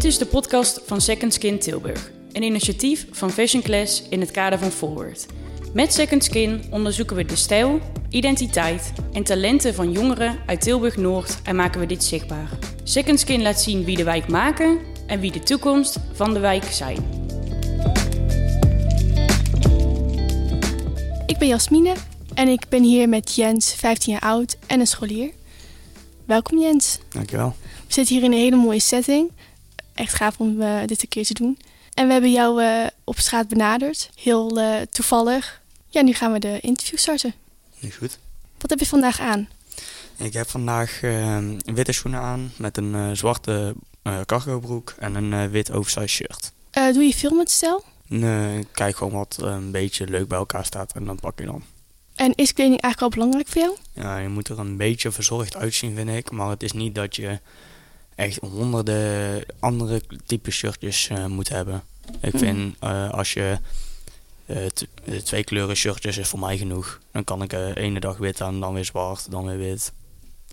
Dit is de podcast van Second Skin Tilburg, een initiatief van Fashion Class in het kader van Forward. Met Second Skin onderzoeken we de stijl, identiteit en talenten van jongeren uit Tilburg Noord en maken we dit zichtbaar. Second Skin laat zien wie de wijk maken en wie de toekomst van de wijk zijn. Ik ben Jasmine en ik ben hier met Jens, 15 jaar oud en een scholier. Welkom Jens. Dankjewel. We zitten hier in een hele mooie setting. Echt gaaf om uh, dit een keer te doen. En we hebben jou uh, op straat benaderd. Heel uh, toevallig. Ja, nu gaan we de interview starten. Is goed. Wat heb je vandaag aan? Ik heb vandaag witte schoenen aan met een zwarte cargo broek en een wit oversized shirt. doe je veel met stijl? Nee, kijk gewoon wat een beetje leuk bij elkaar staat en dan pak je dan. En is kleding eigenlijk al belangrijk voor jou? Ja, je moet er een beetje verzorgd uitzien, vind ik. Maar het is niet dat je echt honderden andere type shirtjes uh, moet hebben. Ik vind uh, als je uh, twee kleuren shirtjes is voor mij genoeg. Dan kan ik de ene dag wit aan, dan weer zwart, dan weer wit.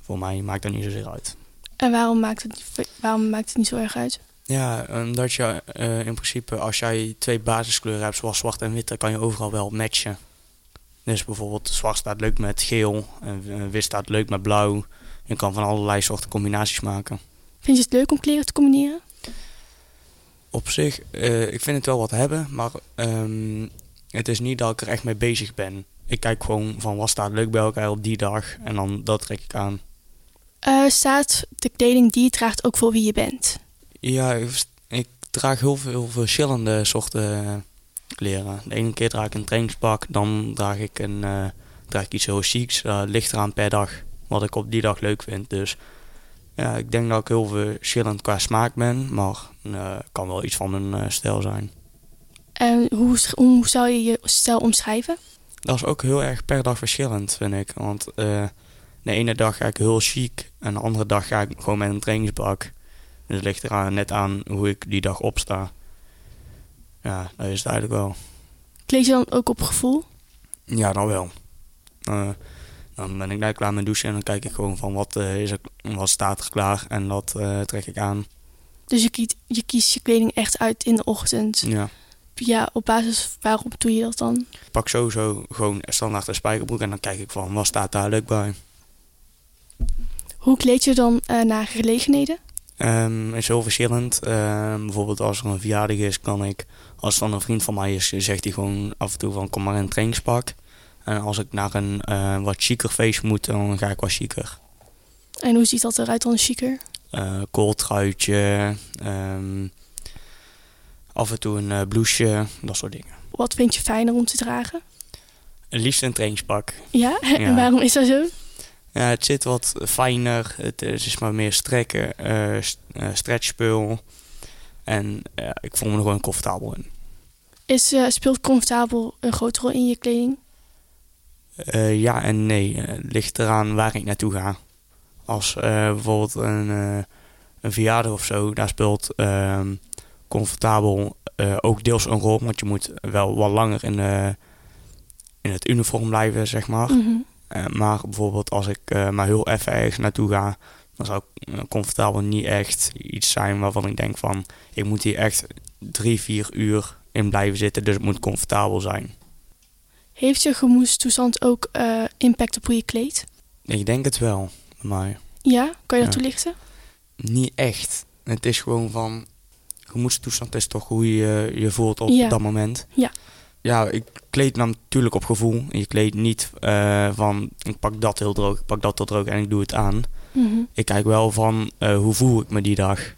Voor mij maakt dat niet zozeer uit. En waarom maakt het, waarom maakt het niet zo erg uit? Ja, omdat je in principe als jij twee basiskleuren hebt, zoals zwart en wit, dan kan je overal wel matchen. Dus bijvoorbeeld zwart staat leuk met geel en wit staat leuk met blauw. Je kan van allerlei soorten combinaties maken. Vind je het leuk om kleren te combineren? Op zich, uh, ik vind het wel wat hebben, maar um, het is niet dat ik er echt mee bezig ben. Ik kijk gewoon van wat staat leuk bij elkaar op die dag en dan dat trek ik aan. Uh, staat de kleding die je draagt ook voor wie je bent? Ja, ik, ik draag heel veel verschillende soorten kleren. De ene keer draag ik een trainingspak, dan draag ik, een, uh, draag ik iets heel chics. Uh, ligt eraan per dag wat ik op die dag leuk vind. Dus ja, ik denk dat ik heel verschillend qua smaak ben, maar uh, kan wel iets van een uh, stijl zijn. En hoe, hoe zou je je stijl omschrijven? Dat is ook heel erg per dag verschillend, vind ik. Want uh, de ene dag ga ik heel chic en de andere dag ga ik gewoon met een trainingspak. Dus het ligt er net aan hoe ik die dag opsta. Ja, dat is het eigenlijk wel. Kleed je dan ook op gevoel? Ja, dan wel. Dan ben ik net klaar met douchen en dan kijk ik gewoon van wat, uh, is er, wat staat er klaar en dat uh, trek ik aan. Dus je kiest, je kiest je kleding echt uit in de ochtend? Ja. Ja, op basis waarop doe je dat dan? Ik pak sowieso gewoon standaard een spijkerbroek en dan kijk ik van wat staat daar leuk bij. Hoe kleed je dan uh, naar gelegenheden? Um, is heel verschillend. Um, bijvoorbeeld als er een verjaardag is, kan ik, als dan een vriend van mij is, zegt hij gewoon af en toe van kom maar in een trainingspak. En als ik naar een uh, wat chiquer feest moet, dan ga ik wat chiquer. En hoe ziet dat eruit dan chiquer? Uh, kooltruitje, um, af en toe een uh, blouseje, dat soort dingen. Wat vind je fijner om te dragen? Het liefst een trainingspak. Ja? ja. En waarom is dat zo? Ja, het zit wat fijner, het is maar meer strekken, uh, stretchspul. En ik voel me er gewoon comfortabel in. Is, speelt comfortabel een grote rol in je kleding? Uh, ja en nee. Uh, ligt eraan waar ik naartoe ga. Als uh, bijvoorbeeld een, een verjaardag of zo, daar speelt ehm, comfortabel ook deels een rol. Want je moet wel wat langer in, in het uniform blijven, zeg maar. Mm -hmm. maar bijvoorbeeld als ik maar heel even ergens naartoe ga, dan zou comfortabel niet echt iets zijn waarvan ik denk van... ik moet hier echt drie, vier uur in blijven zitten, dus het moet comfortabel zijn. Heeft je gemoedstoestand ook uh, impact op hoe je kleedt? Ik denk het wel, maar... Ja? Kan je dat ja. toelichten? Niet echt. Het is gewoon van... Gemoedstoestand is toch hoe je je voelt op ja. dat moment. Ja. Ja, ik kleed natuurlijk op gevoel. Je kleedt niet uh, van... Ik pak dat heel droog, ik pak dat heel droog en ik doe het aan. Mm -hmm. Ik kijk wel van... Uh, hoe voel ik me die dag?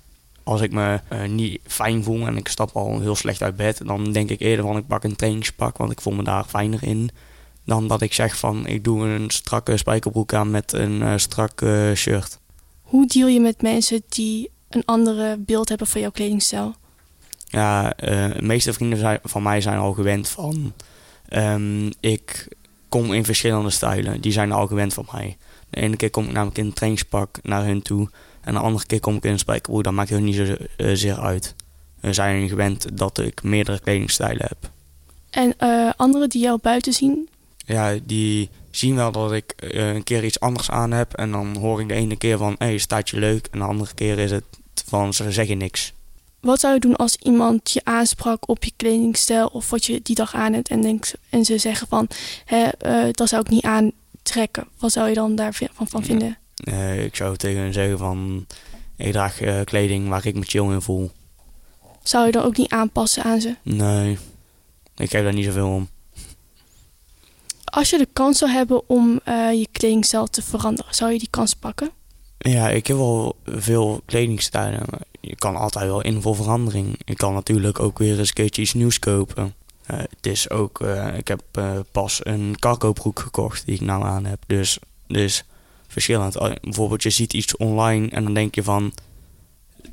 Als ik me uh, niet fijn voel en ik stap al heel slecht uit bed, dan denk ik eerder van ik pak een trainingspak, want ik voel me daar fijner in. Dan dat ik zeg van ik doe een strakke spijkerbroek aan met een uh, strak uh, shirt. Hoe deal je met mensen die een andere beeld hebben van jouw kledingstijl? Ja, de meeste vrienden van mij zijn al gewend van. Um, ik kom in verschillende stijlen. Die zijn al gewend van mij. De ene keer kom ik namelijk in een trainingspak naar hun toe. En de andere keer kom ik in een spijkerbroek, dat maakt heel niet zozeer uh, uit. We zijn gewend dat ik meerdere kledingstijlen heb. En uh, anderen die jou buiten zien? Ja, die zien wel dat ik uh, een keer iets anders aan heb. En dan hoor ik de ene keer van, hé, hey, staat je leuk. En de andere keer is het van, ze zeggen niks. Wat zou je doen als iemand je aansprak op je kledingstijl of wat je die dag aan hebt en, denkt, en ze zeggen van, hè, uh, dat zou ik niet aantrekken. Wat zou je dan daarvan van vinden? Uh, ik zou tegen hen zeggen van, ik draag uh, kleding waar ik me chill in voel. Zou je dan ook niet aanpassen aan ze? Nee, ik geef daar niet zoveel om. Als je de kans zou hebben om uh, je kledingstijl te veranderen, zou je die kans pakken? Ja, ik heb wel veel kledingstijlen. Je kan altijd wel in voor verandering. Ik kan natuurlijk ook weer eens een keertje iets nieuws kopen. Uh, het is ook, uh, ik heb pas een cargo gekocht die ik nou aan heb. Dus, dus verschillend. Bijvoorbeeld je ziet iets online en dan denk je van...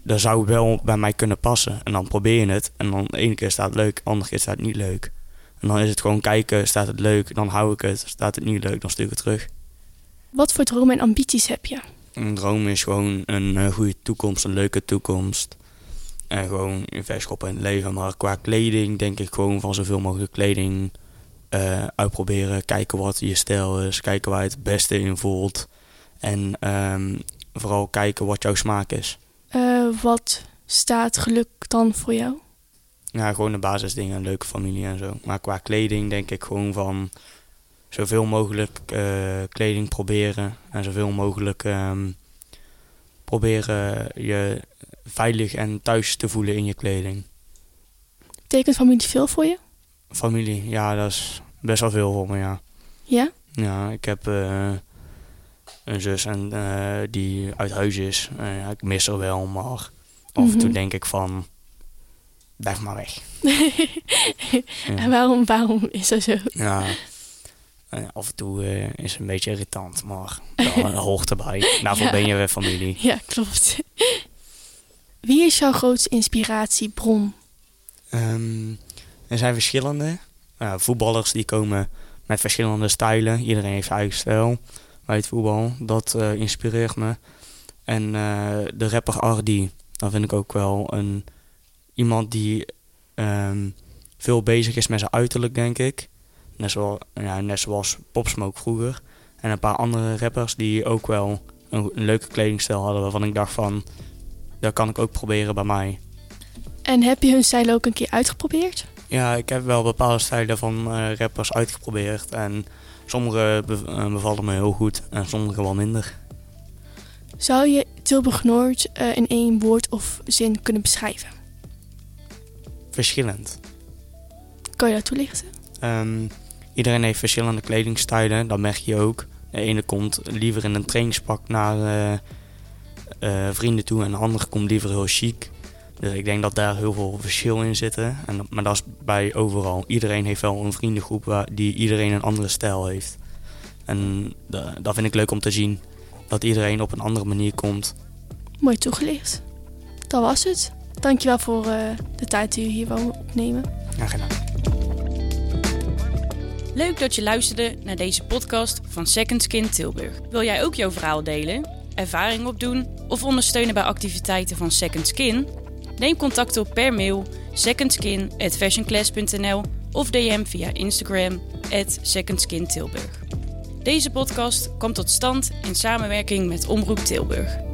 Dat zou wel bij mij kunnen passen. En dan probeer je het. En dan de ene keer staat het leuk, de andere keer staat het niet leuk. En dan is het gewoon kijken, staat het leuk, dan hou ik het. Staat het niet leuk, dan stuur ik het terug. Wat voor dromen en ambities heb je? Een droom is gewoon een uh, goede toekomst, een leuke toekomst. En gewoon schoppen in het leven. Maar qua kleding denk ik gewoon van zoveel mogelijk kleding uh, uitproberen. Kijken wat je stijl is, kijken waar je het beste in voelt. En um, vooral kijken wat jouw smaak is. Uh, wat staat geluk dan voor jou? Ja, gewoon de basisdingen, een leuke familie en zo. Maar qua kleding denk ik gewoon van zoveel mogelijk uh, kleding proberen. En zoveel mogelijk um, proberen je veilig en thuis te voelen in je kleding. Betekent familie veel voor je? Familie, ja, dat is best wel veel voor me, ja. Ja? Ja, ik heb uh, een zus en, uh, die uit huis is. ja, ik mis haar wel, maar af mm -hmm. en toe denk ik van blijf maar weg. ja. En waarom, waarom is dat zo? Ja, af en toe uh, is het een beetje irritant, maar dat hoort erbij. Daarvoor ja. ben je weer familie. Ja, klopt. Wie is jouw grootste inspiratiebron? Um, er zijn verschillende. Uh, voetballers die komen met verschillende stijlen. Iedereen heeft eigen stijl bij het voetbal. Dat uh, inspireert me. En de rapper Ardi, dat vind ik ook wel een iemand die um, veel bezig is met zijn uiterlijk, denk ik. Net, zoals, ja, net zoals Pop Smoke vroeger. En een paar andere rappers die ook wel een, een, leuke kledingstijl hadden... waarvan ik dacht van, dat kan ik ook proberen bij mij. En heb je hun stijl ook een keer uitgeprobeerd? Ja, ik heb wel bepaalde stijlen van uh, rappers uitgeprobeerd. En sommige be uh, bevallen me heel goed en sommige wel minder. Zou je Tilburg Noord uh, in één woord of zin kunnen beschrijven? verschillend. Kan je dat toelichten? Um, iedereen heeft verschillende kledingstijlen, dat merk je ook. De ene komt liever in een trainingspak naar uh, uh, vrienden toe en de andere komt liever heel chic. Dus ik denk dat daar heel veel verschil in zitten. En, maar dat is bij overal. Iedereen heeft wel een vriendengroep waar die iedereen een andere stijl heeft. En dat vind ik leuk om te zien. Dat iedereen op een andere manier komt. Mooi toegelicht. Dat was het. Dankjewel voor uh, de tijd die u hier wou opnemen. Ja, gedaan. Leuk dat je luisterde naar deze podcast van Second Skin Tilburg. Wil jij ook jouw verhaal delen, ervaring opdoen of ondersteunen bij activiteiten van Second Skin? Neem contact op per mail secondskin@fashionclass.nl of DM via Instagram @secondskintilburg. Deze podcast komt tot stand in samenwerking met Omroep Tilburg.